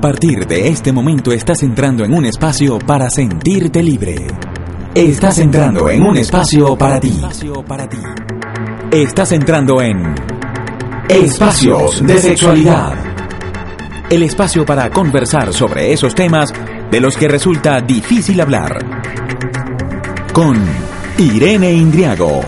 A partir de este momento estás entrando en un espacio para sentirte libre. Estás entrando en un espacio para ti. Estás entrando en Espacios de Sexualidad. El espacio para conversar sobre esos temas de los que resulta difícil hablar. Con Irene Indriago.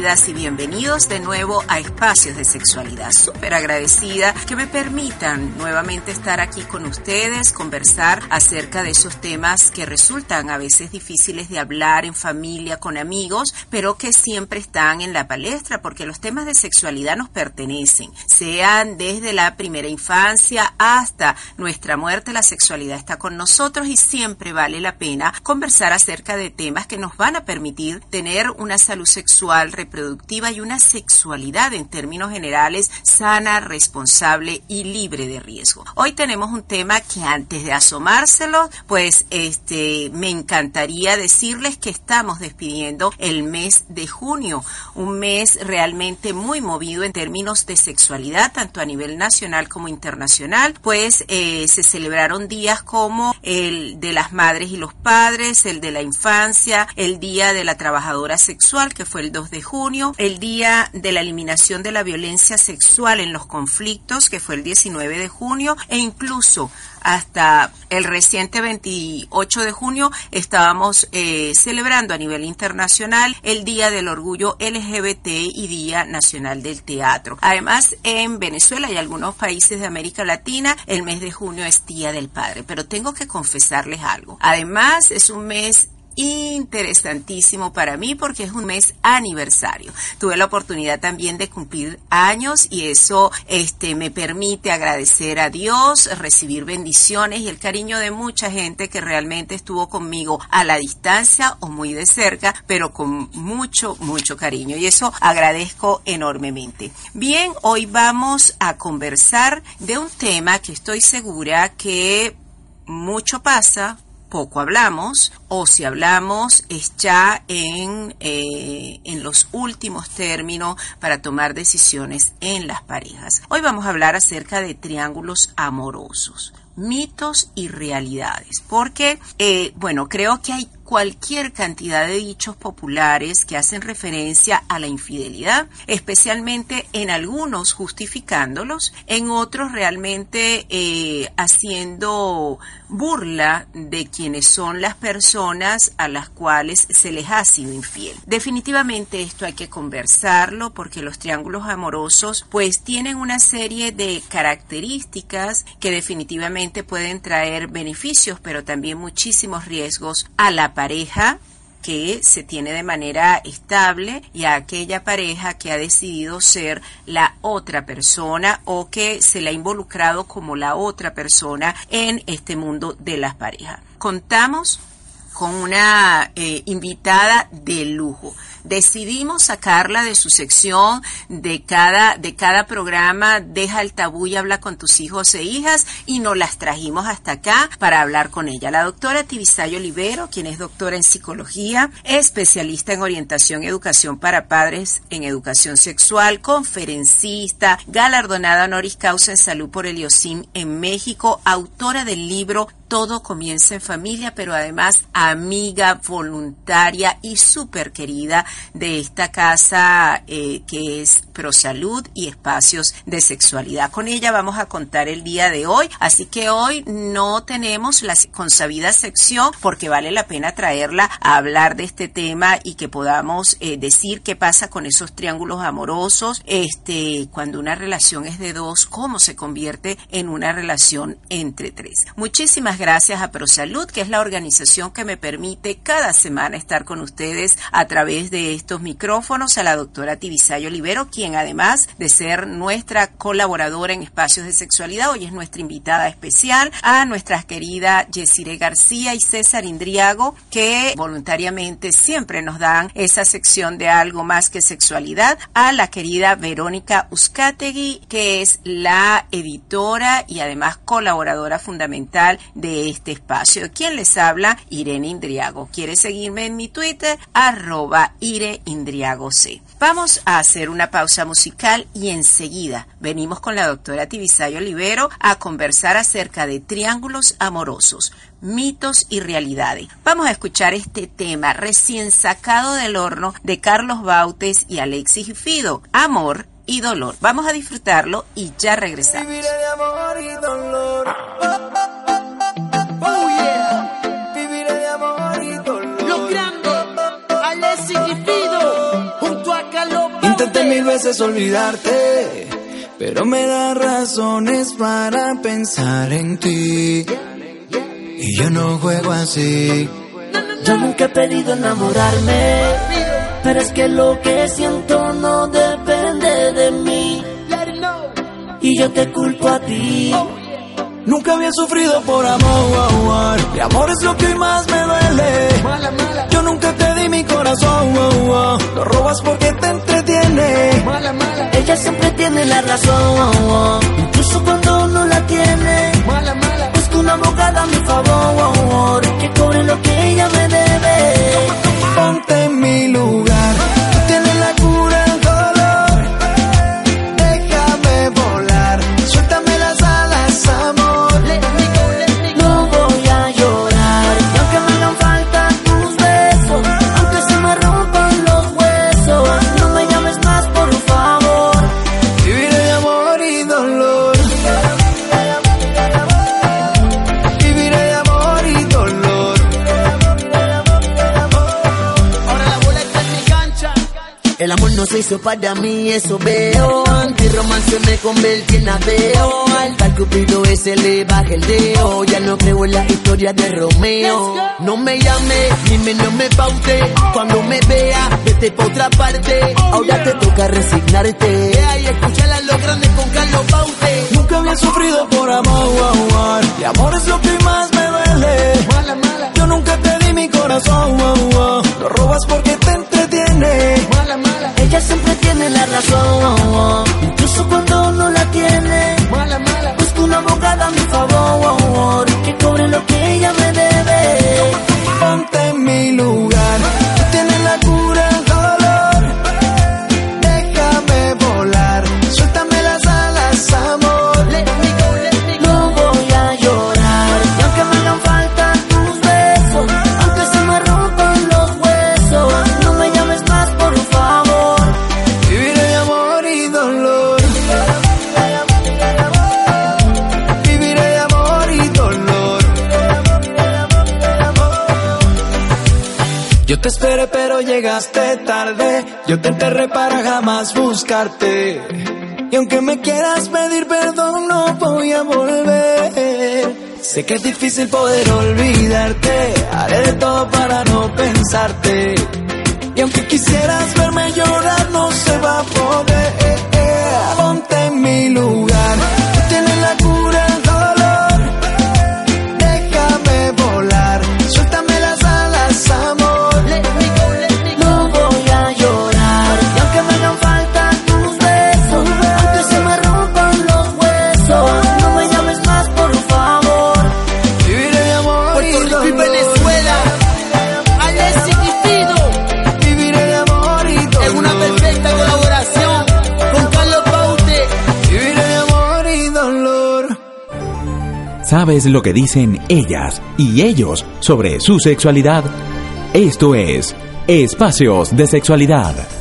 Y bienvenidos de nuevo a Espacios de Sexualidad. Súper agradecida que me permitan nuevamente estar aquí con ustedes, conversar acerca de esos temas que resultan a veces difíciles de hablar en familia, con amigos, pero que siempre están en la palestra porque los temas de sexualidad nos pertenecen, sean desde la primera infancia hasta nuestra muerte, la sexualidad está con nosotros y siempre vale la pena conversar acerca de temas que nos van a permitir tener una salud sexual reproductiva productiva y una sexualidad en términos generales sana, responsable y libre de riesgo. Hoy tenemos un tema que antes de asomárselo, pues este me encantaría decirles que estamos despidiendo el mes de junio, un mes realmente muy movido en términos de sexualidad, tanto a nivel nacional como internacional, pues eh, se celebraron días como el de las madres y los padres, el de la infancia, el día de la trabajadora sexual, que fue el 2 de junio, el Día de la Eliminación de la Violencia Sexual en los Conflictos, que fue el 19 de junio, e incluso hasta el reciente 28 de junio estábamos eh, celebrando a nivel internacional el Día del Orgullo LGBT y Día Nacional del Teatro. Además, en Venezuela y algunos países de América Latina, el mes de junio es Día del Padre. Pero tengo que confesarles algo. Además, es un mes interesantísimo para mí porque es un mes aniversario. Tuve la oportunidad también de cumplir años y eso este me permite agradecer a Dios, recibir bendiciones y el cariño de mucha gente que realmente estuvo conmigo a la distancia o muy de cerca, pero con mucho mucho cariño y eso agradezco enormemente. Bien, hoy vamos a conversar de un tema que estoy segura que mucho pasa, poco hablamos o si hablamos es ya en, eh, en los últimos términos para tomar decisiones en las parejas. Hoy vamos a hablar acerca de triángulos amorosos mitos y realidades, porque, eh, bueno, creo que hay cualquier cantidad de dichos populares que hacen referencia a la infidelidad, especialmente en algunos justificándolos, en otros realmente eh, haciendo burla de quienes son las personas a las cuales se les ha sido infiel. Definitivamente esto hay que conversarlo porque los triángulos amorosos pues tienen una serie de características que definitivamente pueden traer beneficios pero también muchísimos riesgos a la pareja que se tiene de manera estable y a aquella pareja que ha decidido ser la otra persona o que se le ha involucrado como la otra persona en este mundo de las parejas. Contamos con una eh, invitada de lujo decidimos sacarla de su sección de cada, de cada programa, deja el tabú y habla con tus hijos e hijas, y nos las trajimos hasta acá para hablar con ella. La doctora Tibisayo Olivero, quien es doctora en psicología, especialista en orientación y educación para padres en educación sexual, conferencista, galardonada honoris causa en salud por el IOSIN en México, autora del libro todo comienza en familia, pero además amiga, voluntaria y súper querida de esta casa eh, que es Prosalud y Espacios de Sexualidad. Con ella vamos a contar el día de hoy, así que hoy no tenemos la consabida sección porque vale la pena traerla a hablar de este tema y que podamos eh, decir qué pasa con esos triángulos amorosos, este, cuando una relación es de dos, cómo se convierte en una relación entre tres. Muchísimas gracias a ProSalud, que es la organización que me permite cada semana estar con ustedes a través de estos micrófonos, a la doctora Tibisayo Olivero, quien además de ser nuestra colaboradora en espacios de sexualidad, hoy es nuestra invitada especial, a nuestras queridas Yesire García y César Indriago, que voluntariamente siempre nos dan esa sección de algo más que sexualidad, a la querida Verónica Uzcategui, que es la editora y además colaboradora fundamental de de este espacio. ¿Quién les habla? Irene Indriago. ¿Quiere seguirme en mi Twitter? Arroba Ire Indriago C. Vamos a hacer una pausa musical y enseguida venimos con la doctora Tibisayo Olivero a conversar acerca de triángulos amorosos mitos y realidades. Vamos a escuchar este tema recién sacado del horno de Carlos Bautes y Alexis Fido, Amor y Dolor. Vamos a disfrutarlo y ya regresamos. Viviré de amor y dolor. Oh yeah, Viviré de amor y dolor. los grandes, Alexis y Fido, junto a Carlos Intenté mil veces olvidarte, pero me da razones para pensar en ti. Y yo no juego así. Yo nunca he pedido enamorarme, pero es que lo que siento no depende de mí. Y yo te culpo a ti. Nunca había sufrido por amor. Y amor es lo que más me duele. Mala, mala, Yo nunca te di mi corazón. Lo robas porque te entretiene. mala, Ella siempre tiene la razón, incluso cuando no la tiene. mala, mala. Busco una abogada a mi favor, que cobre lo que ella me debe. Ponte en mi lugar. No se hizo para mí, eso veo. Mi romance me convertí en ateo. Al tal cupido ese le baja el dedo. Ya no creo en la historia de Romeo. No me llame, ni menos me paute. Cuando me vea, vete pa' otra parte. Ahora te toca resignarte. Y escuchar a los grandes con Carlos Baute. Nunca había sufrido por amor. Y amor es lo que más me duele. Mala, mala, Yo nunca te di mi corazón. Lo robas porque te entretiene. Ella siempre tiene la razón. Incluso cuando no la tiene. mala, mala. Busco una abogada a mi favor. Que cobre lo que ella me debe. Ponte en mi lugar. Llegaste tarde. Yo te enterré para jamás buscarte. Y aunque me quieras pedir perdón, no voy a volver. Sé que es difícil poder olvidarte. Haré de todo para no pensarte. Y aunque quisieras verme llorar, ¿Sabes lo que dicen ellas y ellos sobre su sexualidad? Esto es Espacios de Sexualidad.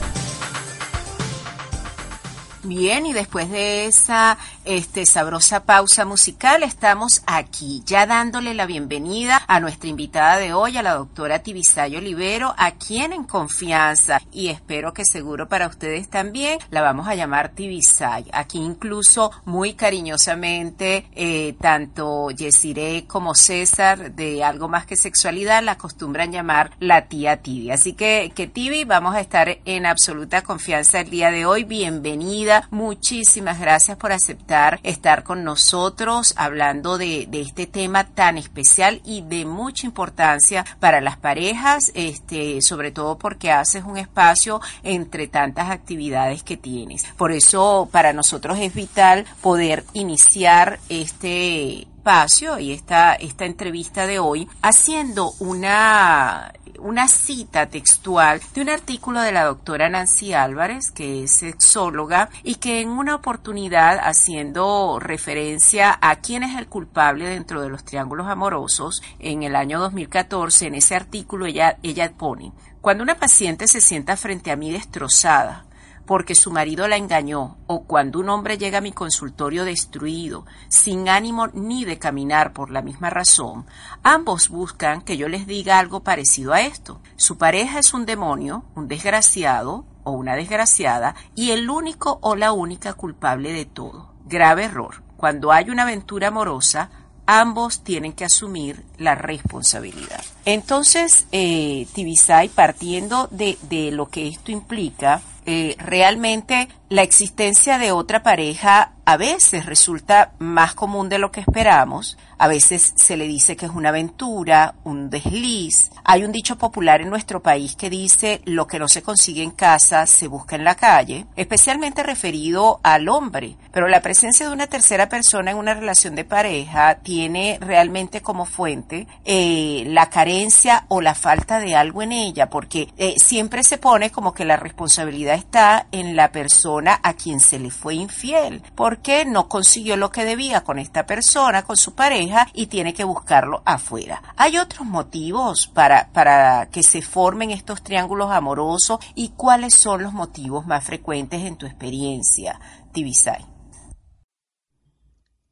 Después de esa este, sabrosa pausa musical, estamos aquí, ya dándole la bienvenida a nuestra invitada de hoy, a la doctora Tibisayo Olivero, a quien en confianza, y espero que seguro para ustedes también, la vamos a llamar Tibisay. Aquí incluso muy cariñosamente, eh, tanto Yesiré como César, de Algo Más que Sexualidad, la acostumbran llamar la tía Tibi. Así que, que Tibi, vamos a estar en absoluta confianza el día de hoy. Bienvenida bienvenida. Muchísimas gracias por aceptar estar con nosotros hablando de, este tema tan especial y de mucha importancia para las parejas, este, sobre todo porque haces un espacio entre tantas actividades que tienes. Por eso para nosotros es vital poder iniciar este espacio y esta, esta entrevista de hoy haciendo una una cita textual de un artículo de la doctora Nancy Álvarez, que es sexóloga, y que en una oportunidad, haciendo referencia a quién es el culpable dentro de los triángulos amorosos, en el año 2014, en ese artículo ella, ella pone, cuando una paciente se sienta frente a mí destrozada, porque su marido la engañó, o cuando un hombre llega a mi consultorio destruido, sin ánimo ni de caminar por la misma razón, ambos buscan que yo les diga algo parecido a esto. Su pareja es un demonio, un desgraciado o una desgraciada, y el único o la única culpable de todo. Grave error. Cuando hay una aventura amorosa, ambos tienen que asumir la responsabilidad. Entonces, eh, Tibisay, partiendo de, de lo que esto implica, eh, realmente la existencia de otra pareja a veces resulta más común de lo que esperamos, a veces se le dice que es una aventura, un desliz. Hay un dicho popular en nuestro país que dice lo que no se consigue en casa se busca en la calle, especialmente referido al hombre, pero la presencia de una tercera persona en una relación de pareja tiene realmente como fuente eh, la carencia o la falta de algo en ella, porque eh, siempre se pone como que la responsabilidad está en la persona a quien se le fue infiel, porque no consiguió lo que debía con esta persona, con su pareja, y tiene que buscarlo afuera. Hay otros motivos para, para que se formen estos triángulos amorosos y cuáles son los motivos más frecuentes en tu experiencia, Tibisay.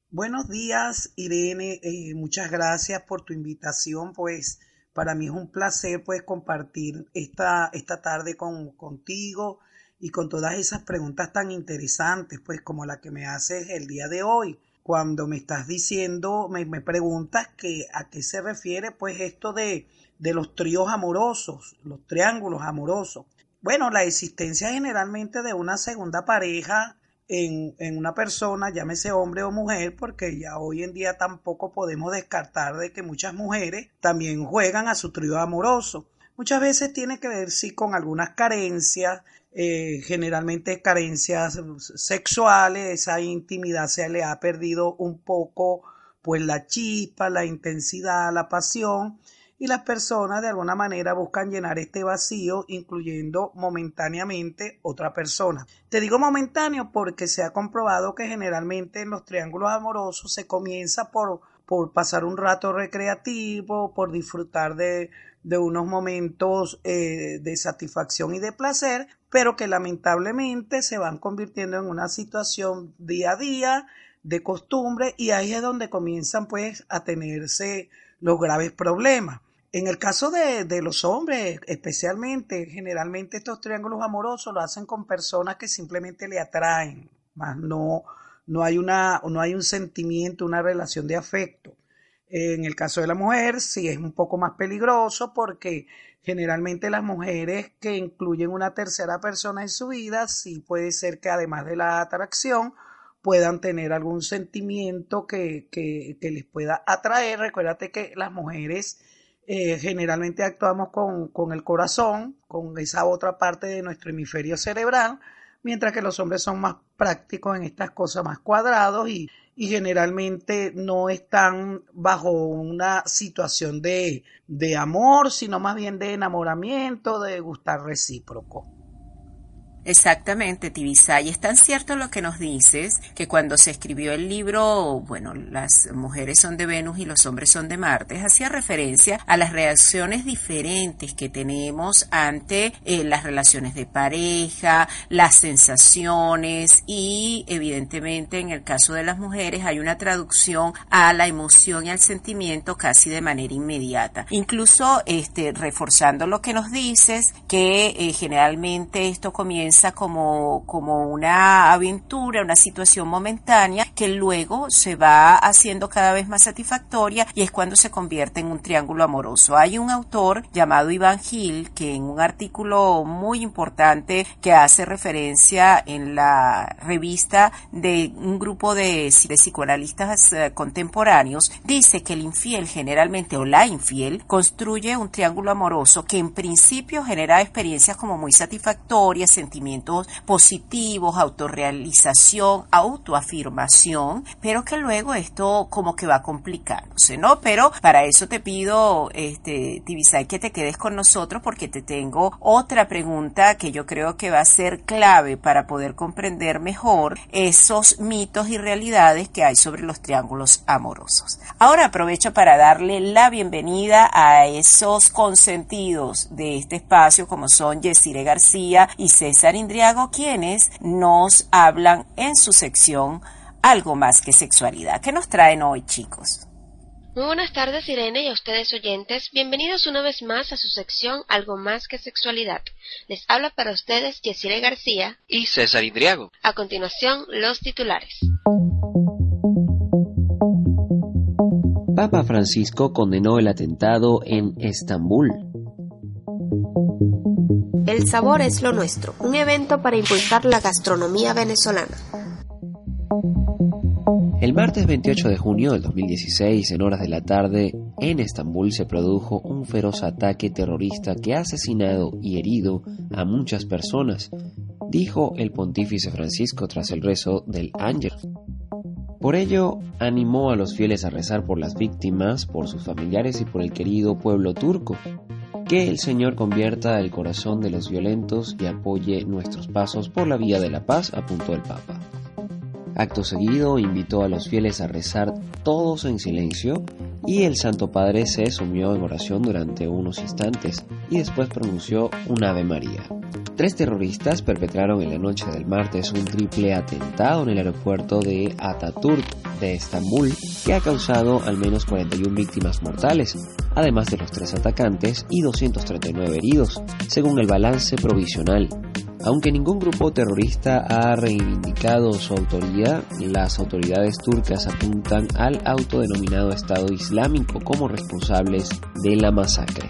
Buenos días, Irene. Eh, muchas gracias por tu invitación. Pues para mí es un placer pues compartir esta, esta tarde con, contigo y con todas esas preguntas tan interesantes, pues como la que me haces el día de hoy. Cuando me estás diciendo, me, me preguntas que a qué se refiere pues esto de, de los tríos amorosos, los triángulos amorosos. Bueno, la existencia generalmente de una segunda pareja en, en, una persona, llámese hombre o mujer, porque ya hoy en día tampoco podemos descartar de que muchas mujeres también juegan a su trío amoroso. Muchas veces tiene que ver sí con algunas carencias, eh, generalmente carencias sexuales, esa intimidad se le ha perdido un poco pues la chispa, la intensidad, la pasión y las personas de alguna manera buscan llenar este vacío incluyendo momentáneamente otra persona. Te digo momentáneo porque se ha comprobado que generalmente en los triángulos amorosos se comienza por, por pasar un rato recreativo, por disfrutar de, de unos momentos eh, de satisfacción y de placer, pero que lamentablemente se van convirtiendo en una situación día a día de costumbre y ahí es donde comienzan pues a tenerse los graves problemas. En el caso de, de, los hombres, especialmente, generalmente estos triángulos amorosos lo hacen con personas que simplemente le atraen, no, no, hay una, no hay un sentimiento, una relación de afecto. En el caso de la mujer, sí es un poco más peligroso porque generalmente las mujeres que incluyen una tercera persona en su vida, sí puede ser que además de la atracción, puedan tener algún sentimiento que, que, que les pueda atraer. Recuérdate que las mujeres eh, generalmente actuamos con, con el corazón, con esa otra parte de nuestro hemisferio cerebral, mientras que los hombres son más prácticos en estas cosas, más cuadrados y, y generalmente no están bajo una situación de, de amor, sino más bien de enamoramiento, de gustar recíproco. Exactamente, Tibisa. Y es tan cierto lo que nos dices que cuando se escribió el libro, bueno, las mujeres son de Venus y los hombres son de Marte, hacía referencia a las reacciones diferentes que tenemos ante eh, las relaciones de pareja, las sensaciones y evidentemente en el caso de las mujeres hay una traducción a la emoción y al sentimiento casi de manera inmediata. Incluso este, reforzando lo que nos dices, que eh, generalmente esto comienza comienza como, como una aventura, una situación momentánea que luego se va haciendo cada vez más satisfactoria y es cuando se convierte en un triángulo amoroso. Hay un autor llamado Iván Gil que en un artículo muy importante que hace referencia en la revista de un grupo de, de psicoanalistas eh, contemporáneos dice que el infiel generalmente o la infiel construye un triángulo amoroso que en principio genera experiencias como muy satisfactorias, sentimientos positivos, autorrealización, autoafirmación, pero que luego esto como que va complicándose, ¿no? Pero para eso te pido, este, Tibisay, que te quedes con nosotros porque te tengo otra pregunta que yo creo que va a ser clave para poder comprender mejor esos mitos y realidades que hay sobre los triángulos amorosos. Ahora aprovecho para darle la bienvenida a esos consentidos de este espacio como son Yesire García y César Indriago quienes nos hablan en su sección Algo más que sexualidad. ¿Qué nos traen hoy chicos? Muy buenas tardes Irene y a ustedes oyentes, bienvenidos una vez más a su sección Algo más que sexualidad. Les habla para ustedes Yesire García y César Indriago. A continuación, los titulares. Papa Francisco condenó el atentado en Estambul. El sabor es lo nuestro, un evento para impulsar la gastronomía venezolana. El martes 28 de junio del 2016, en horas de la tarde, en Estambul se produjo un feroz ataque terrorista que ha asesinado y herido a muchas personas, dijo el pontífice Francisco tras el rezo del Ángel. Por ello, animó a los fieles a rezar por las víctimas, por sus familiares y por el querido pueblo turco. Que el Señor convierta el corazón de los violentos y apoye nuestros pasos por la vía de la paz, apuntó el Papa. Acto seguido, invitó a los fieles a rezar todos en silencio y el Santo Padre se sumió en oración durante unos instantes y después pronunció un Ave María. Tres terroristas perpetraron en la noche del martes un triple atentado en el aeropuerto de Ataturk de Estambul que ha causado al menos 41 víctimas mortales, además de los tres atacantes y 239 heridos, según el balance provisional. Aunque ningún grupo terrorista ha reivindicado su autoría, las autoridades turcas apuntan al autodenominado Estado Islámico como responsables de la masacre.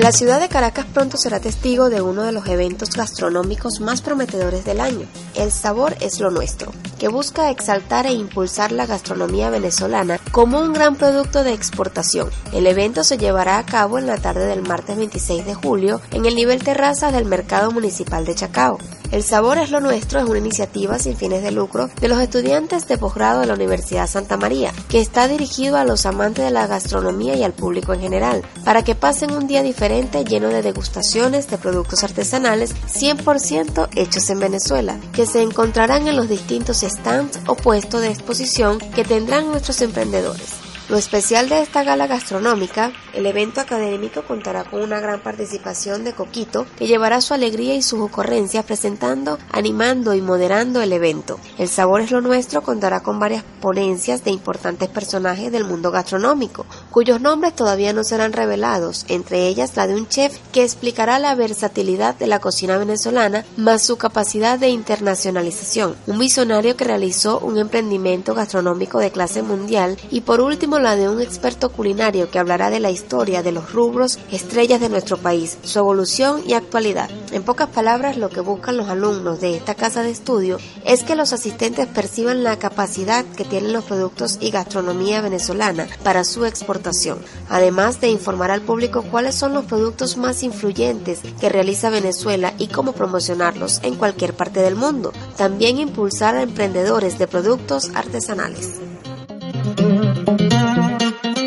La ciudad de Caracas pronto será testigo de uno de los eventos gastronómicos más prometedores del año, El Sabor es lo Nuestro, que busca exaltar e impulsar la gastronomía venezolana como un gran producto de exportación. El evento se llevará a cabo en la tarde del martes 26 de julio en el nivel terrazas del Mercado Municipal de Chacao. El Sabor es lo Nuestro es una iniciativa sin fines de lucro de los estudiantes de posgrado de la Universidad Santa María, que está dirigido a los amantes de la gastronomía y al público en general, para que pasen un día diferente lleno de degustaciones de productos artesanales 100% hechos en Venezuela, que se encontrarán en los distintos stands o puestos de exposición que tendrán nuestros emprendedores. Lo especial de esta gala gastronómica, el evento académico contará con una gran participación de Coquito, que llevará su alegría y sus ocurrencias presentando, animando y moderando el evento. El Sabor es lo Nuestro contará con varias ponencias de importantes personajes del mundo gastronómico, cuyos nombres todavía no serán revelados, entre ellas la de un chef que explicará la versatilidad de la cocina venezolana más su capacidad de internacionalización, un visionario que realizó un emprendimiento gastronómico de clase mundial y por último la de un experto culinario que hablará de la historia de los rubros estrellas de nuestro país, su evolución y actualidad. En pocas palabras, lo que buscan los alumnos de esta casa de estudio es que los asistentes perciban la capacidad que tienen los productos y gastronomía venezolana para su exportación, además de informar al público cuáles son los productos más influyentes que realiza Venezuela y cómo promocionarlos en cualquier parte del mundo. También impulsar a emprendedores de productos artesanales.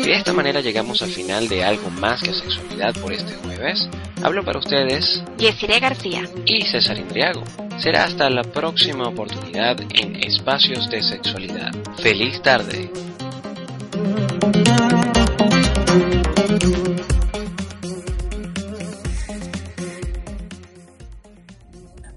De esta manera llegamos al final de algo más que sexualidad por este jueves. Hablo para ustedes Yesiré García y César Indriago. Será hasta la próxima oportunidad en Espacios de Sexualidad. Feliz tarde.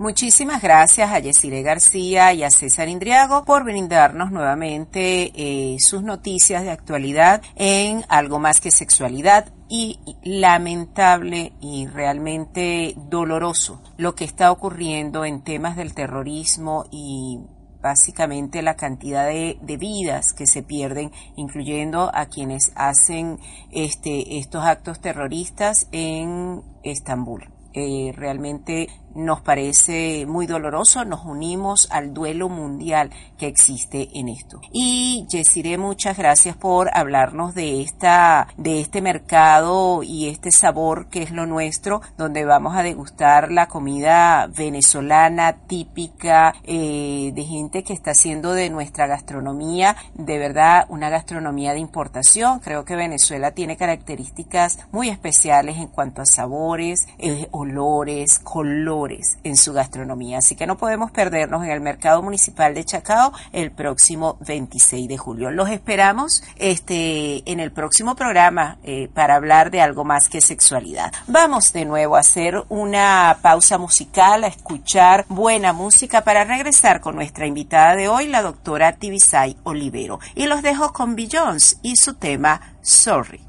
Muchísimas gracias a Yesire García y a César Indriago por brindarnos nuevamente eh, sus noticias de actualidad en Algo más que sexualidad y lamentable y realmente doloroso lo que está ocurriendo en temas del terrorismo y básicamente la cantidad de, vidas que se pierden, incluyendo a quienes hacen este, estos actos terroristas en Estambul. Eh, realmente nos parece muy doloroso, nos unimos al duelo mundial que existe en esto. Y Yesiré, muchas gracias por hablarnos de esta, de este mercado y este sabor que es lo nuestro, donde vamos a degustar la comida venezolana típica eh, de gente que está haciendo de nuestra gastronomía de verdad una gastronomía de importación. Creo que Venezuela tiene características muy especiales en cuanto a sabores, eh, olores, colores en su gastronomía. Así que no podemos perdernos en el Mercado Municipal de Chacao el próximo 26 de julio. Los esperamos este, en el próximo programa eh, para hablar de algo más que sexualidad. Vamos de nuevo a hacer una pausa musical, a escuchar buena música para regresar con nuestra invitada de hoy, la doctora Tibisay Olivero. Y los dejo con Billions y su tema Sorry.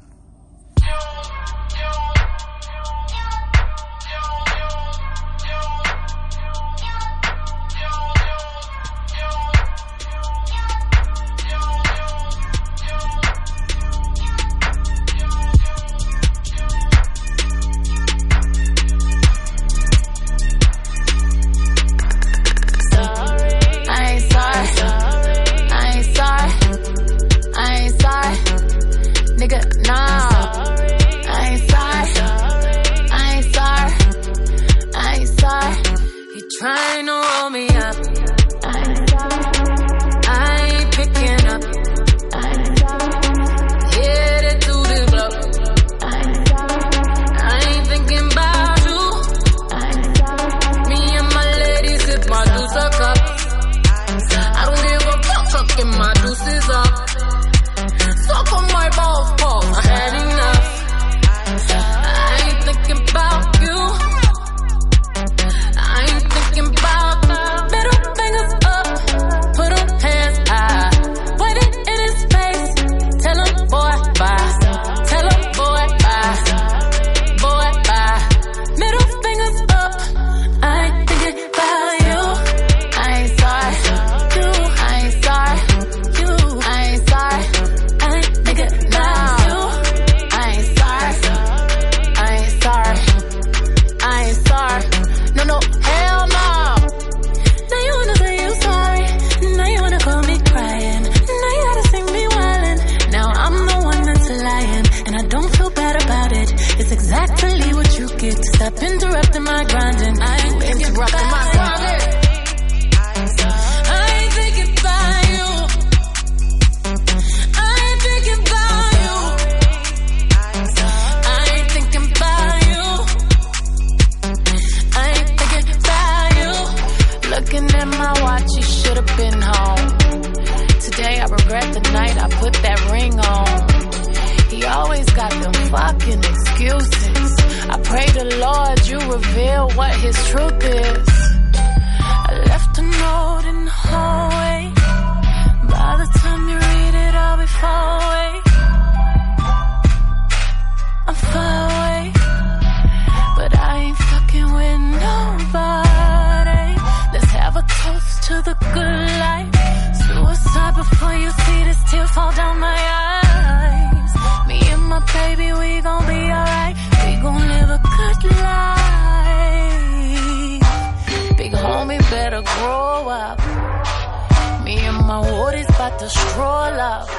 destroy love.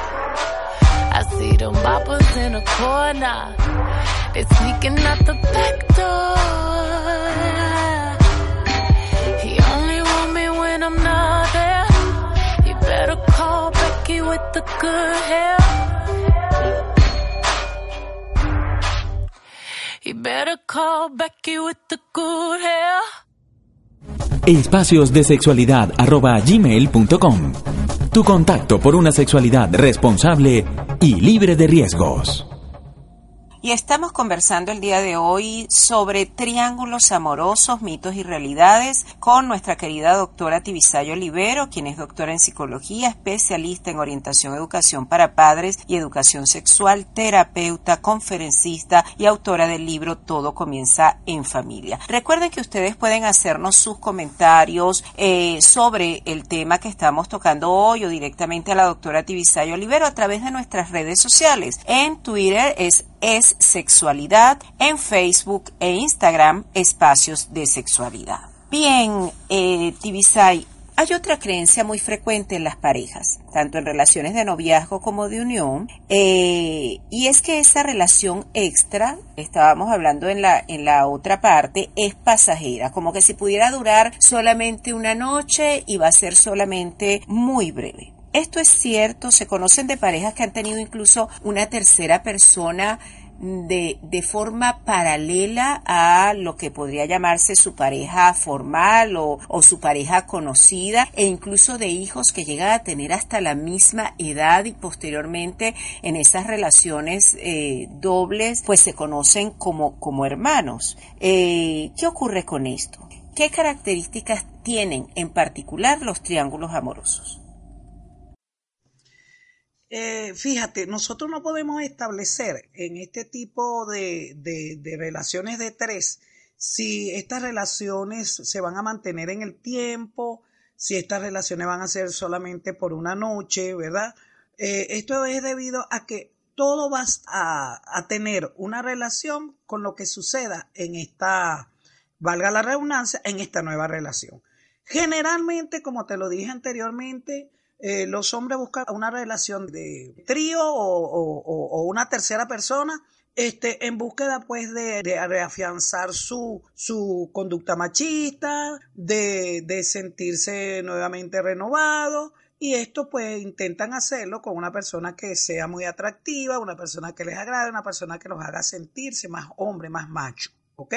I see them boppers in the corner. They sneaking out the back door. He only want me when I'm not there. You better call Becky with the good hair. You better call Becky with the good hair. gmail.com. Tu contacto por una sexualidad responsable y libre de riesgos. Y estamos conversando el día de hoy sobre triángulos amorosos, mitos y realidades con nuestra querida doctora Tibisayo Olivero, quien es doctora en psicología, especialista en orientación educación para padres y educación sexual, terapeuta, conferencista y autora del libro Todo comienza en familia. Recuerden que ustedes pueden hacernos sus comentarios eh, sobre el tema que estamos tocando hoy o directamente a la doctora Tibisayo Olivero a través de nuestras redes sociales. En Twitter es es sexualidad, en Facebook e Instagram espacios de sexualidad. Bien, eh, Tibisay, hay otra creencia muy frecuente en las parejas, tanto en relaciones de noviazgo como de unión, eh, y es que esa relación extra, estábamos hablando en la, en la otra parte, es pasajera, como que si pudiera durar solamente una noche y va a ser solamente muy breve. Esto es cierto, se conocen de parejas que han tenido incluso una tercera persona de, de, forma paralela a lo que podría llamarse su pareja formal o, o, su pareja conocida e incluso de hijos que llegan a tener hasta la misma edad y posteriormente en esas relaciones eh, dobles pues se conocen como, como hermanos. Eh, ¿Qué ocurre con esto? ¿Qué características tienen en particular los triángulos amorosos? Eh, fíjate, nosotros no podemos establecer en este tipo de, de, relaciones de tres si estas relaciones se van a mantener en el tiempo, si estas relaciones van a ser solamente por una noche, ¿verdad? Eh, esto es debido a que todo va a, a, tener una relación con lo que suceda en esta, valga la redundancia, en esta nueva relación. Generalmente, como te lo dije anteriormente, eh, los hombres buscan una relación de trío o, una tercera persona este, en búsqueda pues de, reafianzar su, su conducta machista, de, de sentirse nuevamente renovado. Y esto pues intentan hacerlo con una persona que sea muy atractiva, una persona que les agrade, una persona que los haga sentirse más hombre, más macho. ¿ok?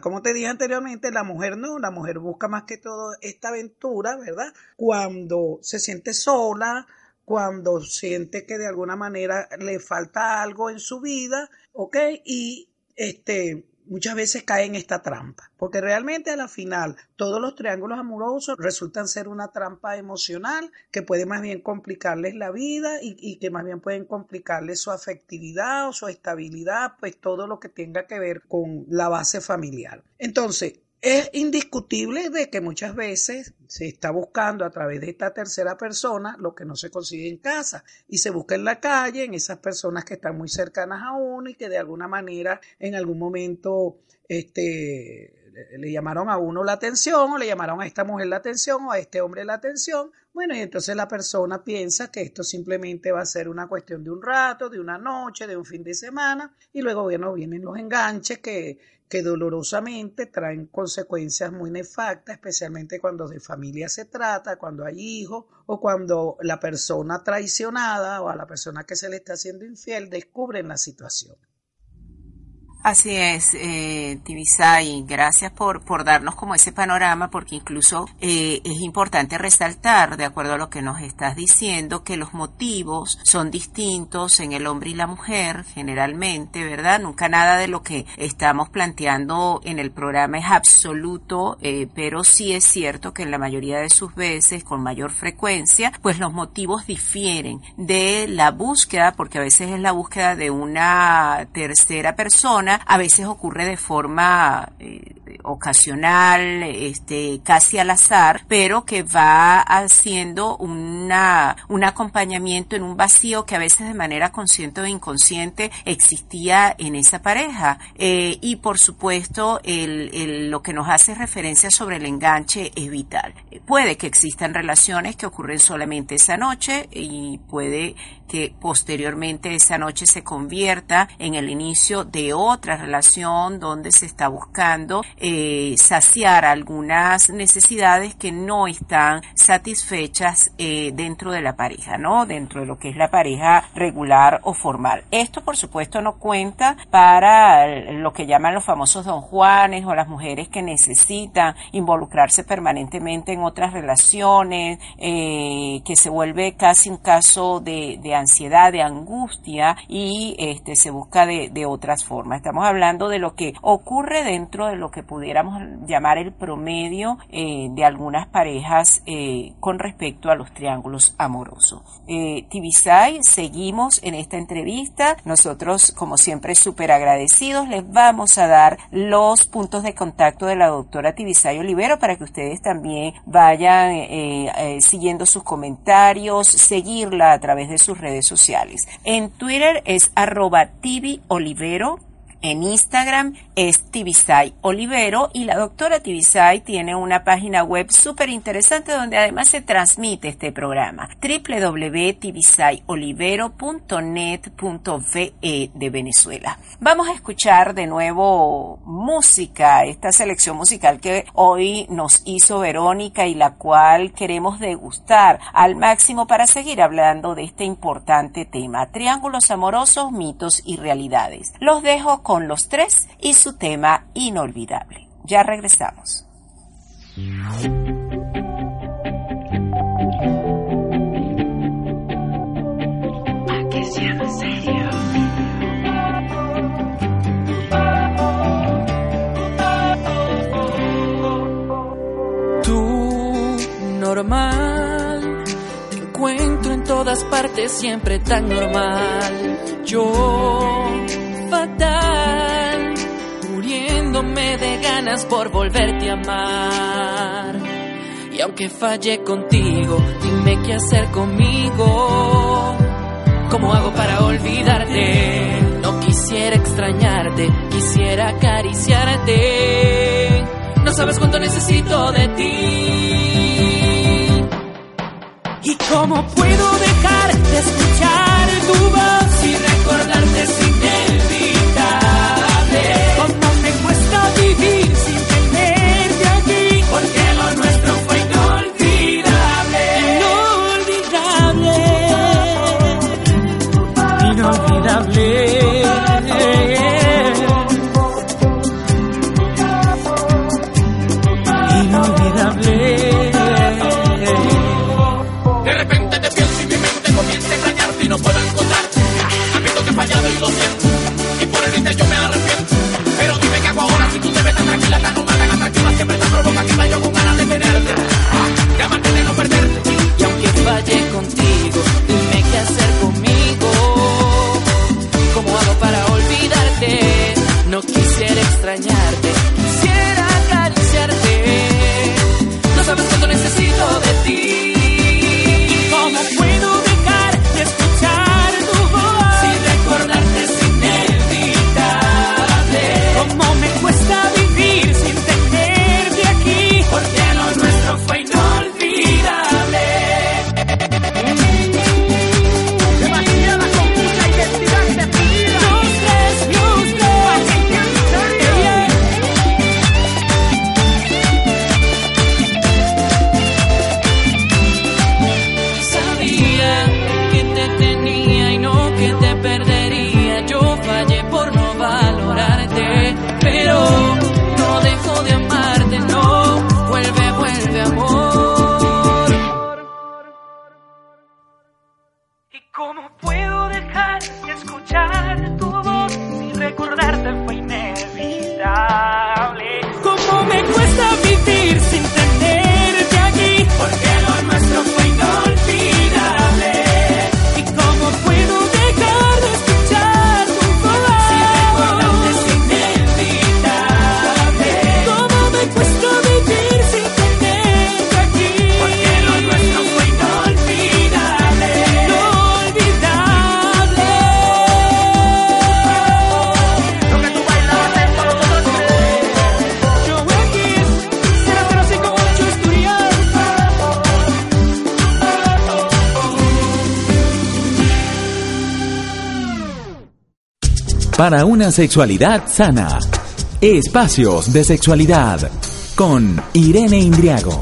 Como te dije anteriormente, la mujer no, la mujer busca más que todo esta aventura, ¿verdad? Cuando se siente sola, cuando siente que de alguna manera le falta algo en su vida, ¿ok? Y este, muchas veces cae en esta trampa, porque realmente a la final todos los triángulos amorosos resultan ser una trampa emocional que puede más bien complicarles la vida y, que más bien pueden complicarles su afectividad o su estabilidad, pues todo lo que tenga que ver con la base familiar. Entonces, es indiscutible de que muchas veces se está buscando a través de esta tercera persona lo que no se consigue en casa y se busca en la calle, en esas personas que están muy cercanas a uno y que de alguna manera en algún momento este, le llamaron a uno la atención o le llamaron a esta mujer la atención o a este hombre la atención. Bueno, y entonces la persona piensa que esto simplemente va a ser una cuestión de un rato, de una noche, de un fin de semana y luego vienen los enganches que que dolorosamente traen consecuencias muy nefastas, especialmente cuando de familia se trata, cuando hay hijos o cuando la persona traicionada o a la persona que se le está haciendo infiel descubren la situación. Así es, eh, Tibisay, gracias por, por darnos como ese panorama, porque incluso eh, es importante resaltar, de acuerdo a lo que nos estás diciendo, que los motivos son distintos en el hombre y la mujer, generalmente, ¿verdad? Nunca nada de lo que estamos planteando en el programa es absoluto, eh, pero sí es cierto que en la mayoría de sus veces, con mayor frecuencia, pues los motivos difieren de la búsqueda, porque a veces es la búsqueda de una tercera persona, a veces ocurre de forma eh, ocasional, este, casi al azar, pero que va haciendo una, un acompañamiento en un vacío que a veces de manera consciente o inconsciente existía en esa pareja. Eh, y por supuesto, el, lo que nos hace referencia sobre el enganche es vital. Puede que existan relaciones que ocurren solamente esa noche y puede que posteriormente esa noche se convierta en el inicio de otra relación donde se está buscando eh, saciar algunas necesidades que no están satisfechas eh, dentro de la pareja, ¿no? Dentro de lo que es la pareja regular o formal. Esto, por supuesto, no cuenta para lo que llaman los famosos don Juanes o las mujeres que necesitan involucrarse permanentemente en otras relaciones, eh, que se vuelve casi un caso de, ansiedad, de angustia y este, se busca de otras formas. Estamos hablando de lo que ocurre dentro de lo que pudiéramos llamar el promedio eh, de algunas parejas eh, con respecto a los triángulos amorosos. Eh, Tibisay, seguimos en esta entrevista. Nosotros, como siempre, súper agradecidos. Les vamos a dar los puntos de contacto de la doctora Tibisay Olivero para que ustedes también vayan eh, siguiendo sus comentarios, seguirla a través de sus redes sociales. En Twitter es arroba en Instagram es Tibisay Olivero y la doctora Tibisay tiene una página web súper interesante donde además se transmite este programa www.tibisayolivero.net.ve de Venezuela. Vamos a escuchar de nuevo música, esta selección musical que hoy nos hizo Verónica y la cual queremos degustar al máximo para seguir hablando de este importante tema, triángulos amorosos, mitos y realidades. Los dejo con los tres y su tema inolvidable. Ya regresamos. Tú, normal, te encuentro en todas partes siempre tan normal. Yo, fatal, muriéndome de ganas por volverte a amar. Y aunque fallé contigo, dime qué hacer conmigo. ¿Cómo hago para olvidarte? No quisiera extrañarte, quisiera acariciarte. No sabes cuánto necesito de ti. ¿Y cómo puedo dejar de escuchar tu voz y recordarte es inevitable? Para una sexualidad sana. Espacios de Sexualidad con Irene Indriago.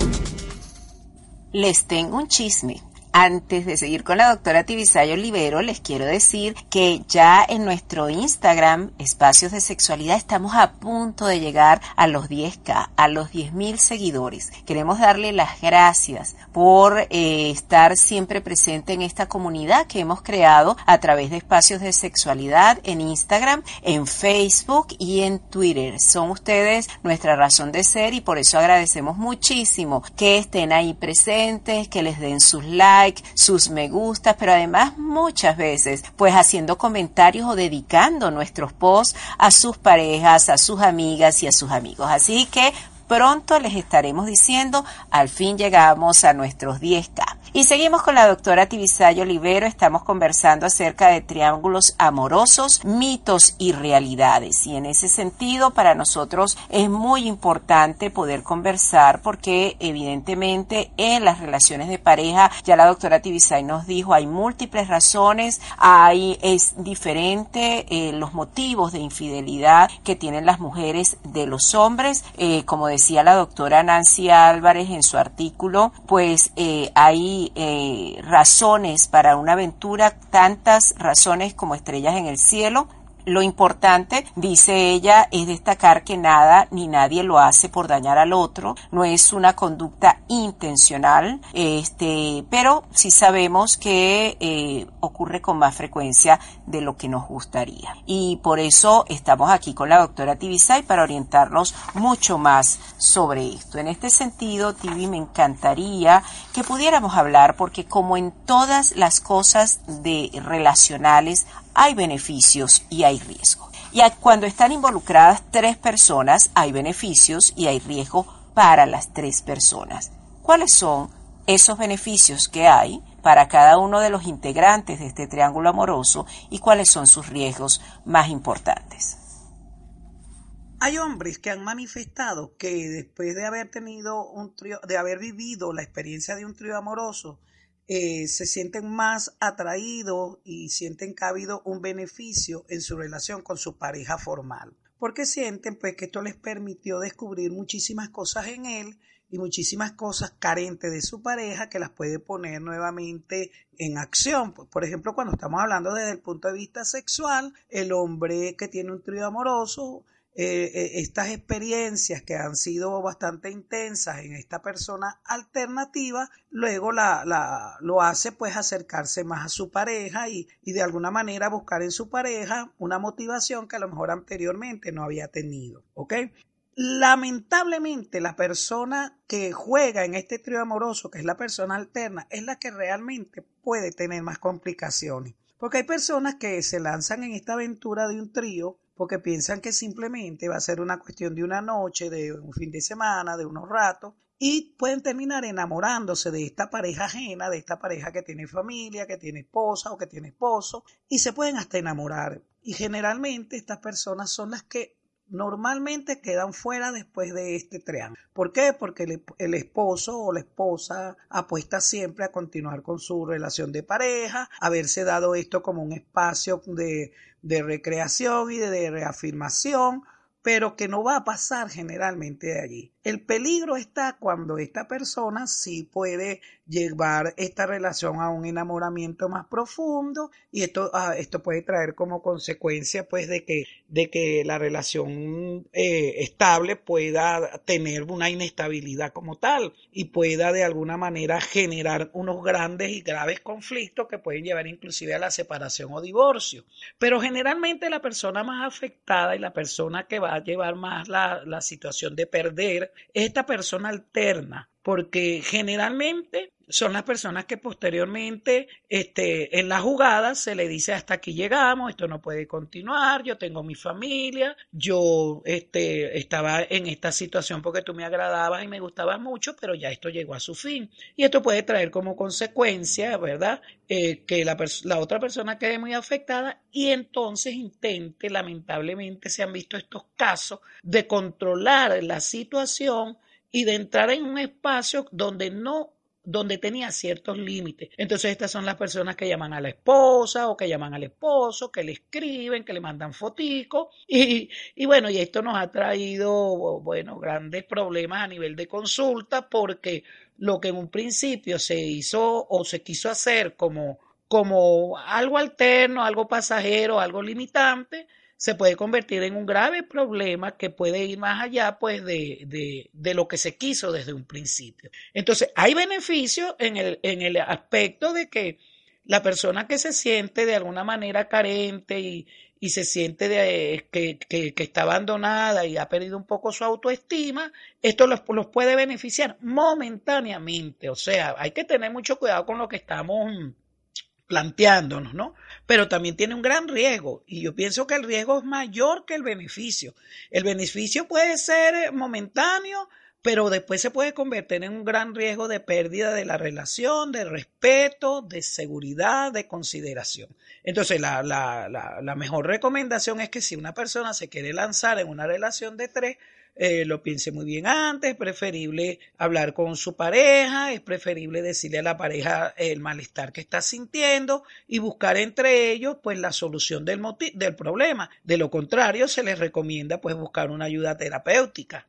Les tengo un chisme. Antes de seguir con la doctora Tibisayo Olivero, les quiero decir que ya en nuestro Instagram, Espacios de Sexualidad, estamos a punto de llegar a los 10K, a los 10.000 seguidores. Queremos darle las gracias por eh, estar siempre presente en esta comunidad que hemos creado a través de Espacios de Sexualidad en Instagram, en Facebook y en Twitter. Son ustedes nuestra razón de ser y por eso agradecemos muchísimo que estén ahí presentes, que les den sus likes sus me gustas, pero además muchas veces pues haciendo comentarios o dedicando nuestros posts a sus parejas, a sus amigas y a sus amigos. Así que pronto les estaremos diciendo, al fin llegamos a nuestros 10K. Y seguimos con la doctora Tibisayo Olivero. Estamos conversando acerca de triángulos amorosos, mitos y realidades. Y en ese sentido, para nosotros es muy importante poder conversar porque evidentemente en las relaciones de pareja, ya la doctora Tibisay nos dijo, hay múltiples razones, hay, es diferente eh, los motivos de infidelidad que tienen las mujeres de los hombres. Eh, como decía la doctora Nancy Álvarez en su artículo, pues eh, hay eh, razones para una aventura, tantas razones como estrellas en el cielo, lo importante, dice ella, es destacar que nada ni nadie lo hace por dañar al otro, no es una conducta intencional, este, pero sí sabemos que eh, ocurre con más frecuencia de lo que nos gustaría. Y por eso estamos aquí con la doctora Tibisay para orientarnos mucho más sobre esto. En este sentido, Tibi, me encantaría que pudiéramos hablar porque como en todas las cosas de relacionales hay beneficios y hay riesgo. Y cuando están involucradas tres personas, hay beneficios y hay riesgo para las tres personas. ¿Cuáles son esos beneficios que hay para cada uno de los integrantes de este triángulo amoroso y cuáles son sus riesgos más importantes? Hay hombres que han manifestado que después de haber tenido un trío, de haber vivido la experiencia de un trío amoroso, eh, se sienten más atraídos y sienten que ha habido un beneficio en su relación con su pareja formal. Porque sienten pues que esto les permitió descubrir muchísimas cosas en él y muchísimas cosas carentes de su pareja que las puede poner nuevamente en acción. Por ejemplo, cuando estamos hablando desde el punto de vista sexual, el hombre que tiene un trío amoroso eh, eh, estas experiencias que han sido bastante intensas en esta persona alternativa, luego la, la, lo hace pues acercarse más a su pareja y, y de alguna manera buscar en su pareja una motivación que a lo mejor anteriormente no había tenido. ¿Ok? Lamentablemente la persona que juega en este trío amoroso, que es la persona alterna, es la que realmente puede tener más complicaciones. Porque hay personas que se lanzan en esta aventura de un trío porque piensan que simplemente va a ser una cuestión de una noche, de un fin de semana, de unos ratos, y pueden terminar enamorándose de esta pareja ajena, de esta pareja que tiene familia, que tiene esposa o que tiene esposo, y se pueden hasta enamorar. Y generalmente estas personas son las que normalmente quedan fuera después de este triángulo. ¿Por qué? Porque el, esposo o la esposa apuesta siempre a continuar con su relación de pareja, haberse dado esto como un espacio de, de recreación y de reafirmación, pero que no va a pasar generalmente de allí. El peligro está cuando esta persona sí puede llevar esta relación a un enamoramiento más profundo y esto, ah, esto puede traer como consecuencia pues de que, de que la relación eh, estable pueda tener una inestabilidad como tal y pueda de alguna manera generar unos grandes y graves conflictos que pueden llevar inclusive a la separación o divorcio. Pero generalmente la persona más afectada y la persona que va a llevar más la, la situación de perder esta persona alterna, porque generalmente son las personas que posteriormente este, en la jugada se le dice hasta aquí llegamos, esto no puede continuar, yo tengo mi familia, yo este, estaba en esta situación porque tú me agradabas y me gustabas mucho, pero ya esto llegó a su fin. Y esto puede traer como consecuencia, ¿verdad?, eh, que la, la otra persona quede muy afectada y entonces intente, lamentablemente se han visto estos casos, de controlar la situación y de entrar en un espacio donde no donde tenía ciertos límites. Entonces estas son las personas que llaman a la esposa o que llaman al esposo, que le escriben, que le mandan foticos y, y bueno, y esto nos ha traído, bueno, grandes problemas a nivel de consulta porque lo que en un principio se hizo o se quiso hacer como, como algo alterno, algo pasajero, algo limitante, se puede convertir en un grave problema que puede ir más allá pues de, de, de lo que se quiso desde un principio. Entonces, hay beneficios en el, en el aspecto de que la persona que se siente de alguna manera carente y, y se siente de, que, que, que, está abandonada y ha perdido un poco su autoestima, esto los, los puede beneficiar momentáneamente. O sea, hay que tener mucho cuidado con lo que estamos planteándonos, ¿no? Pero también tiene un gran riesgo y yo pienso que el riesgo es mayor que el beneficio. El beneficio puede ser momentáneo, pero después se puede convertir en un gran riesgo de pérdida de la relación, de respeto, de seguridad, de consideración. Entonces, la, la, la, la mejor recomendación es que si una persona se quiere lanzar en una relación de tres, eh, lo piense muy bien antes, es preferible hablar con su pareja, es preferible decirle a la pareja el malestar que está sintiendo y buscar entre ellos pues la solución del, del problema. De lo contrario, se les recomienda pues buscar una ayuda terapéutica.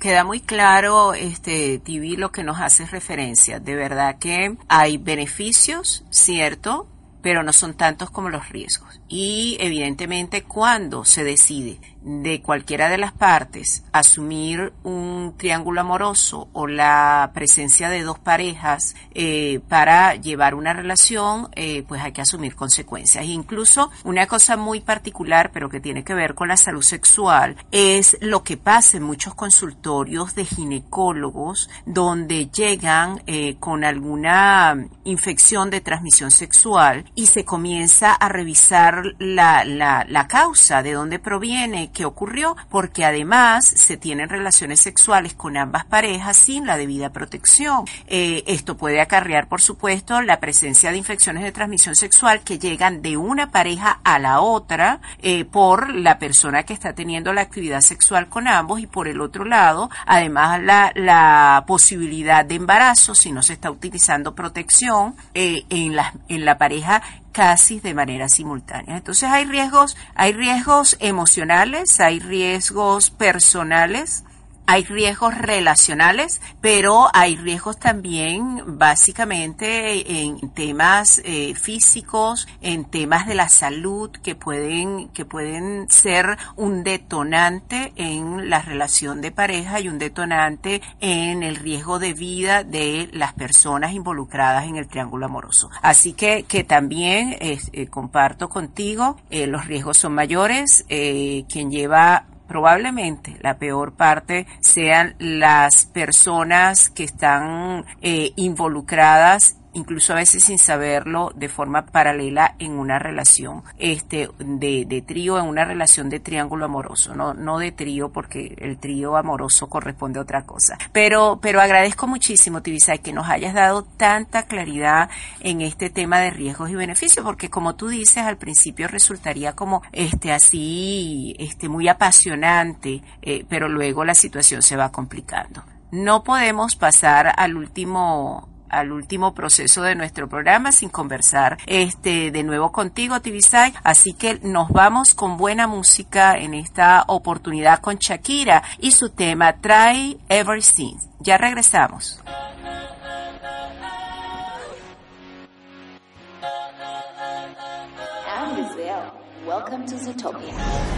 Queda muy claro, este, TV, lo que nos hace referencia. De verdad que hay beneficios, cierto, pero no son tantos como los riesgos. Y evidentemente cuando se decide de cualquiera de las partes asumir un triángulo amoroso o la presencia de dos parejas eh, para llevar una relación, eh, pues hay que asumir consecuencias. incluso una cosa muy particular, pero que tiene que ver con la salud sexual, es lo que pasa en muchos consultorios de ginecólogos donde llegan eh, con alguna infección de transmisión sexual y se comienza a revisar la, la, la causa, de dónde proviene, que ocurrió porque además se tienen relaciones sexuales con ambas parejas sin la debida protección. Eh, esto puede acarrear, por supuesto, la presencia de infecciones de transmisión sexual que llegan de una pareja a la otra eh, por la persona que está teniendo la actividad sexual con ambos y por el otro lado, además la, posibilidad de embarazo si no se está utilizando protección eh, en, la, en la pareja casi de manera simultánea. Entonces hay riesgos, hay riesgos emocionales, hay riesgos personales, hay riesgos relacionales, pero hay riesgos también básicamente en temas eh, físicos, en temas de la salud que pueden, que pueden ser un detonante en la relación de pareja y un detonante en el riesgo de vida de las personas involucradas en el triángulo amoroso. Así que, que también eh, comparto contigo, eh, los riesgos son mayores, quien lleva probablemente la peor parte sean las personas que están eh, involucradas incluso a veces sin saberlo, de forma paralela en una relación este, de, de trío, en una relación de triángulo amoroso, no, no de trío, porque el trío amoroso corresponde a otra cosa. Pero, pero agradezco muchísimo, Tibisay, que nos hayas dado tanta claridad en este tema de riesgos y beneficios, porque como tú dices, al principio resultaría como este así, este muy apasionante, eh, pero luego la situación se va complicando. No podemos pasar al último al último proceso de nuestro programa sin conversar este de nuevo contigo Tibisay. Así que nos vamos con buena música en esta oportunidad con Shakira y su tema Try Everything ya regresamos. Zootopia.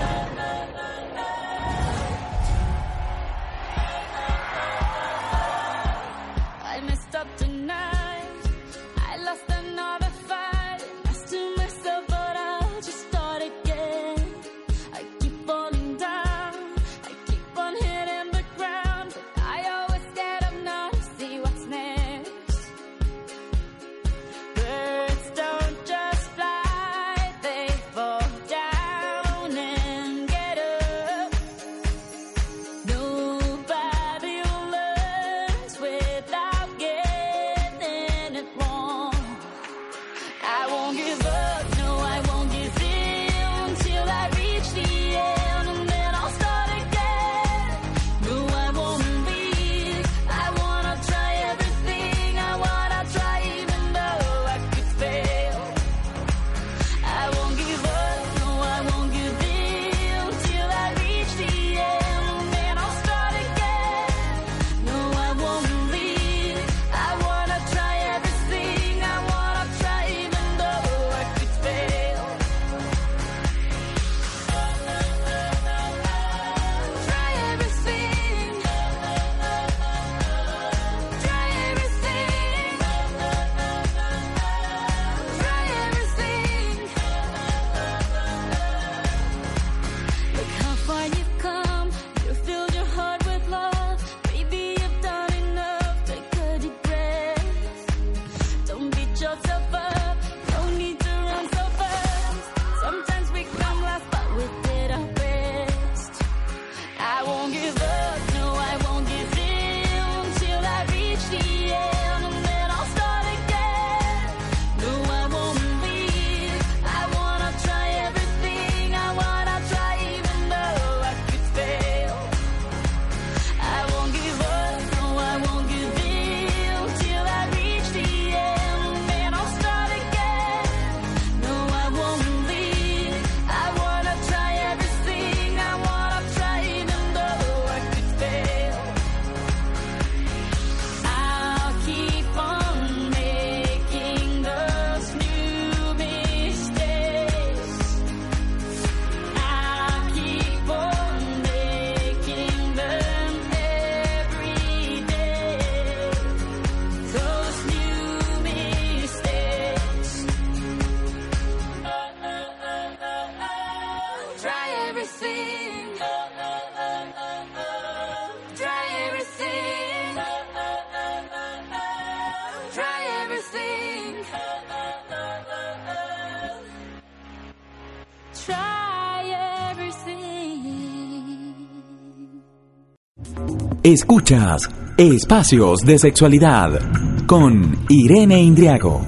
Escuchas Espacios de Sexualidad con Irene Indriago.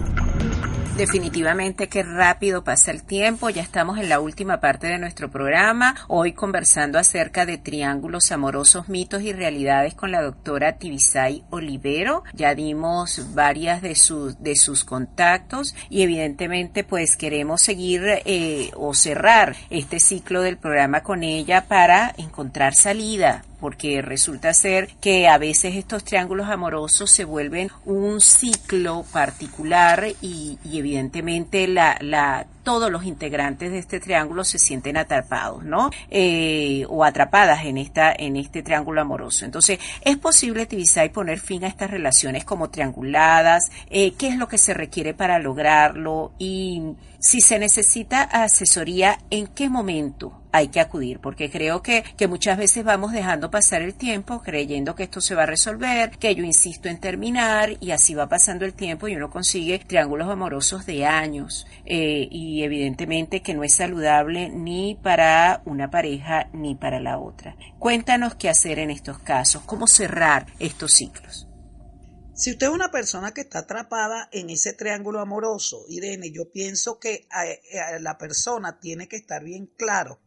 Definitivamente qué rápido pasa el tiempo, ya estamos en la última parte de nuestro programa, hoy conversando acerca de triángulos amorosos, mitos y realidades con la doctora Tibisay Olivero, ya dimos varias de sus, de sus contactos y evidentemente pues queremos seguir eh, o cerrar este ciclo del programa con ella para encontrar salida, porque resulta ser que a veces estos triángulos amorosos se vuelven un ciclo particular y, y evidentemente la, la todos los integrantes de este triángulo se sienten atrapados, ¿no? Eh, o atrapadas en esta, en este triángulo amoroso. Entonces, es posible utilizar y poner fin a estas relaciones como trianguladas, eh, qué es lo que se requiere para lograrlo y si se necesita asesoría, en qué momento hay que acudir, porque creo que, que muchas veces vamos dejando pasar el tiempo creyendo que esto se va a resolver, que yo insisto en terminar y así va pasando el tiempo y uno consigue triángulos amorosos de años eh, y evidentemente que no es saludable ni para una pareja ni para la otra. Cuéntanos qué hacer en estos casos, cómo cerrar estos ciclos. Si usted es una persona que está atrapada en ese triángulo amoroso, Irene, yo pienso que a, a la persona tiene que estar bien claro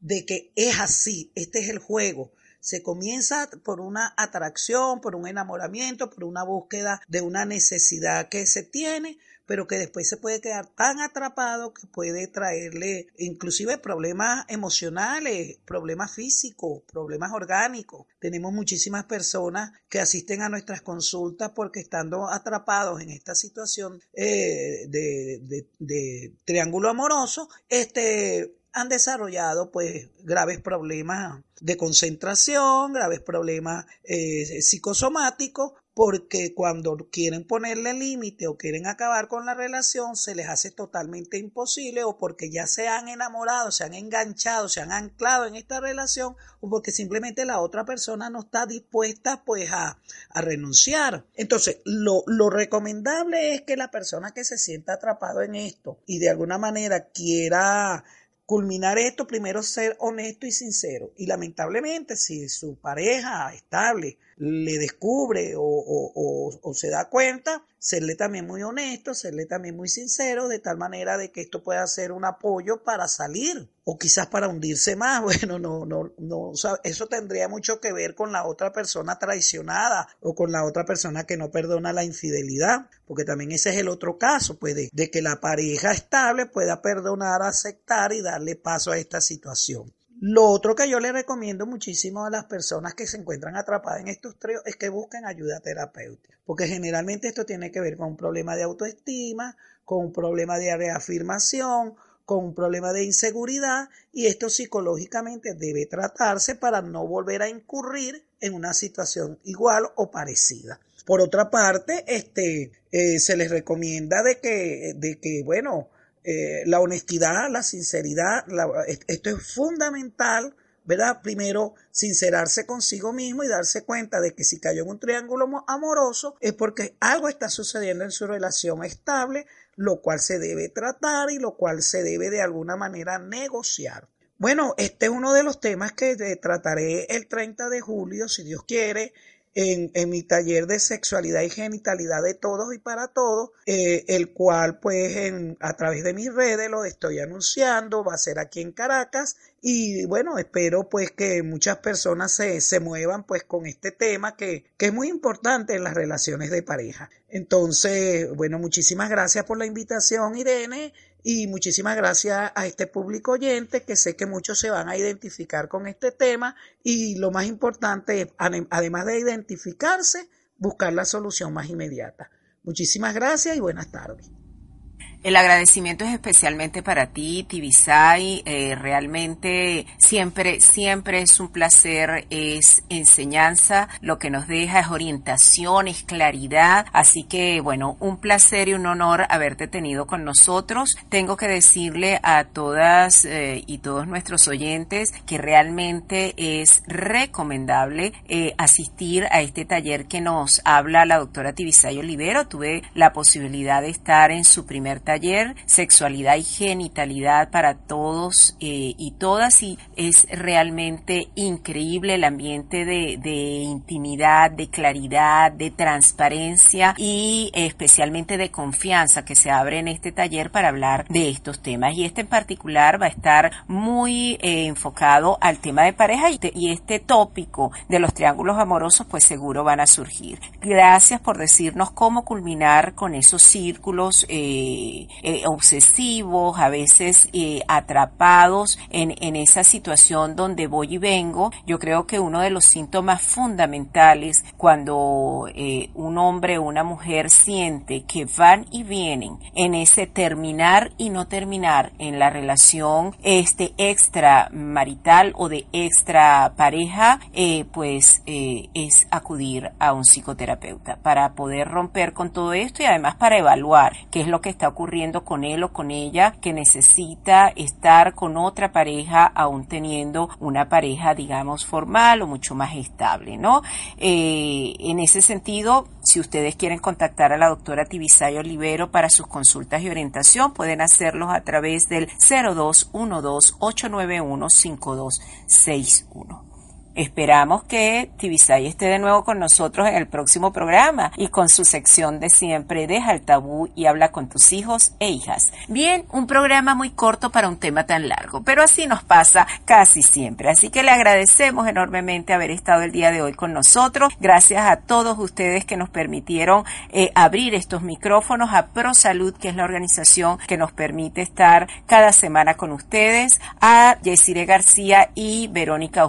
de que es así, este es el juego. Se comienza por una atracción, por un enamoramiento, por una búsqueda de una necesidad que se tiene, pero que después se puede quedar tan atrapado que puede traerle inclusive problemas emocionales, problemas físicos, problemas orgánicos. Tenemos muchísimas personas que asisten a nuestras consultas porque estando atrapados en esta situación eh, de, triángulo amoroso, este han desarrollado pues graves problemas de concentración, graves problemas eh, psicosomáticos, porque cuando quieren ponerle límite o quieren acabar con la relación se les hace totalmente imposible o porque ya se han enamorado, se han enganchado, se han anclado en esta relación o porque simplemente la otra persona no está dispuesta pues a, a renunciar. Entonces, lo, lo recomendable es que la persona que se sienta atrapado en esto y de alguna manera quiera culminar esto, primero ser honesto y sincero. Y lamentablemente, si su pareja estable le descubre o, se da cuenta, serle también muy honesto, serle también muy sincero, de tal manera de que esto pueda ser un apoyo para salir o quizás para hundirse más. Bueno, no, no, no, eso tendría mucho que ver con la otra persona traicionada o con la otra persona que no perdona la infidelidad, porque también ese es el otro caso, pues de que la pareja estable pueda perdonar, aceptar y darle paso a esta situación. Lo otro que yo le recomiendo muchísimo a las personas que se encuentran atrapadas en estos tríos es que busquen ayuda terapéutica, porque generalmente esto tiene que ver con un problema de autoestima, con un problema de reafirmación, con un problema de inseguridad y esto psicológicamente debe tratarse para no volver a incurrir en una situación igual o parecida. Por otra parte, este, eh, se les recomienda de que, de que bueno, eh, la honestidad, la sinceridad, esto es fundamental, ¿verdad? Primero, sincerarse consigo mismo y darse cuenta de que si cayó en un triángulo amoroso es porque algo está sucediendo en su relación estable, lo cual se debe tratar y lo cual se debe de alguna manera negociar. Bueno, este es uno de los temas que trataré el 30 de julio, si Dios quiere, en, en, mi taller de sexualidad y genitalidad de todos y para todos, eh, el cual pues en, a través de mis redes lo estoy anunciando, va a ser aquí en Caracas y bueno, espero pues que muchas personas se, se muevan pues con este tema que, que es muy importante en las relaciones de pareja. Entonces, bueno, muchísimas gracias por la invitación, Irene. Y muchísimas gracias a este público oyente que sé que muchos se van a identificar con este tema y lo más importante es, además de identificarse, buscar la solución más inmediata. Muchísimas gracias y buenas tardes. El agradecimiento es especialmente para ti, Tibisay. Eh, realmente siempre, siempre es un placer, es enseñanza. Lo que nos deja es orientación, es claridad. Así que, bueno, un placer y un honor haberte tenido con nosotros. Tengo que decirle a todas eh, y todos nuestros oyentes que realmente es recomendable eh, asistir a este taller que nos habla la doctora Tibisay Olivero. Tuve la posibilidad de estar en su primer taller taller Sexualidad y Genitalidad para todos eh, y todas y es realmente increíble el ambiente de, intimidad, de claridad, de transparencia y especialmente de confianza que se abre en este taller para hablar de estos temas. Y este en particular va a estar muy eh, enfocado al tema de pareja y, te, y este tópico de los triángulos amorosos pues seguro van a surgir. Gracias por decirnos cómo culminar con esos círculos eh, eh, obsesivos, a veces eh, atrapados en, en esa situación donde voy y vengo. Yo creo que uno de los síntomas fundamentales cuando eh, un hombre o una mujer siente que van y vienen en ese terminar y no terminar en la relación este extramarital o de extra pareja, pues es acudir a un psicoterapeuta para poder romper con todo esto y además para evaluar qué es lo que está ocurriendo con él o con ella que necesita estar con otra pareja aún teniendo una pareja digamos formal o mucho más estable, ¿no? Eh, en ese sentido, si ustedes quieren contactar a la doctora Tibisay Olivero para sus consultas y orientación, pueden hacerlos a través del 0212-891-5261. Esperamos que Tibisay esté de nuevo con nosotros en el próximo programa y con su sección de siempre Deja el tabú y habla con tus hijos e hijas. Bien, un programa muy corto para un tema tan largo, pero así nos pasa casi siempre. Así que le agradecemos enormemente haber estado el día de hoy con nosotros. Gracias a todos ustedes que nos permitieron eh, abrir estos micrófonos a ProSalud, que es la organización que nos permite estar cada semana con ustedes, a Yesire García y Verónica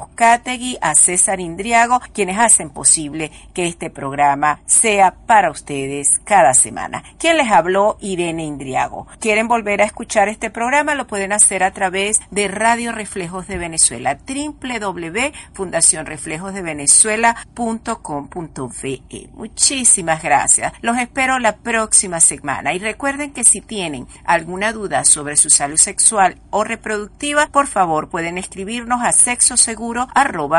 A César Indriago, quienes hacen posible que este programa sea para ustedes cada semana. ¿Quién les habló? Irene Indriago. ¿Quieren volver a escuchar este programa? Lo pueden hacer a través de Radio Reflejos de Venezuela, www.fundacionreflejosdevenezuela.com.ve. Muchísimas gracias. Los espero la próxima semana y recuerden que si tienen alguna duda sobre su salud sexual o reproductiva, por favor pueden escribirnos a sexoseguro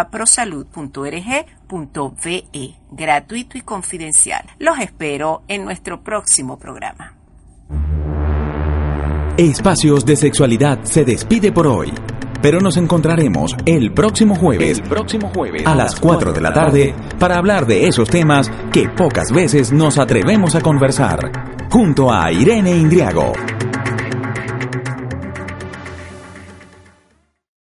arroba prosalud.org.ve, gratuito y confidencial. Los espero en nuestro próximo programa. Espacios de Sexualidad se despide por hoy, pero nos encontraremos el próximo jueves, El próximo jueves a las 4 de la tarde para hablar de esos temas que pocas veces nos atrevemos a conversar, junto a Irene Indriago.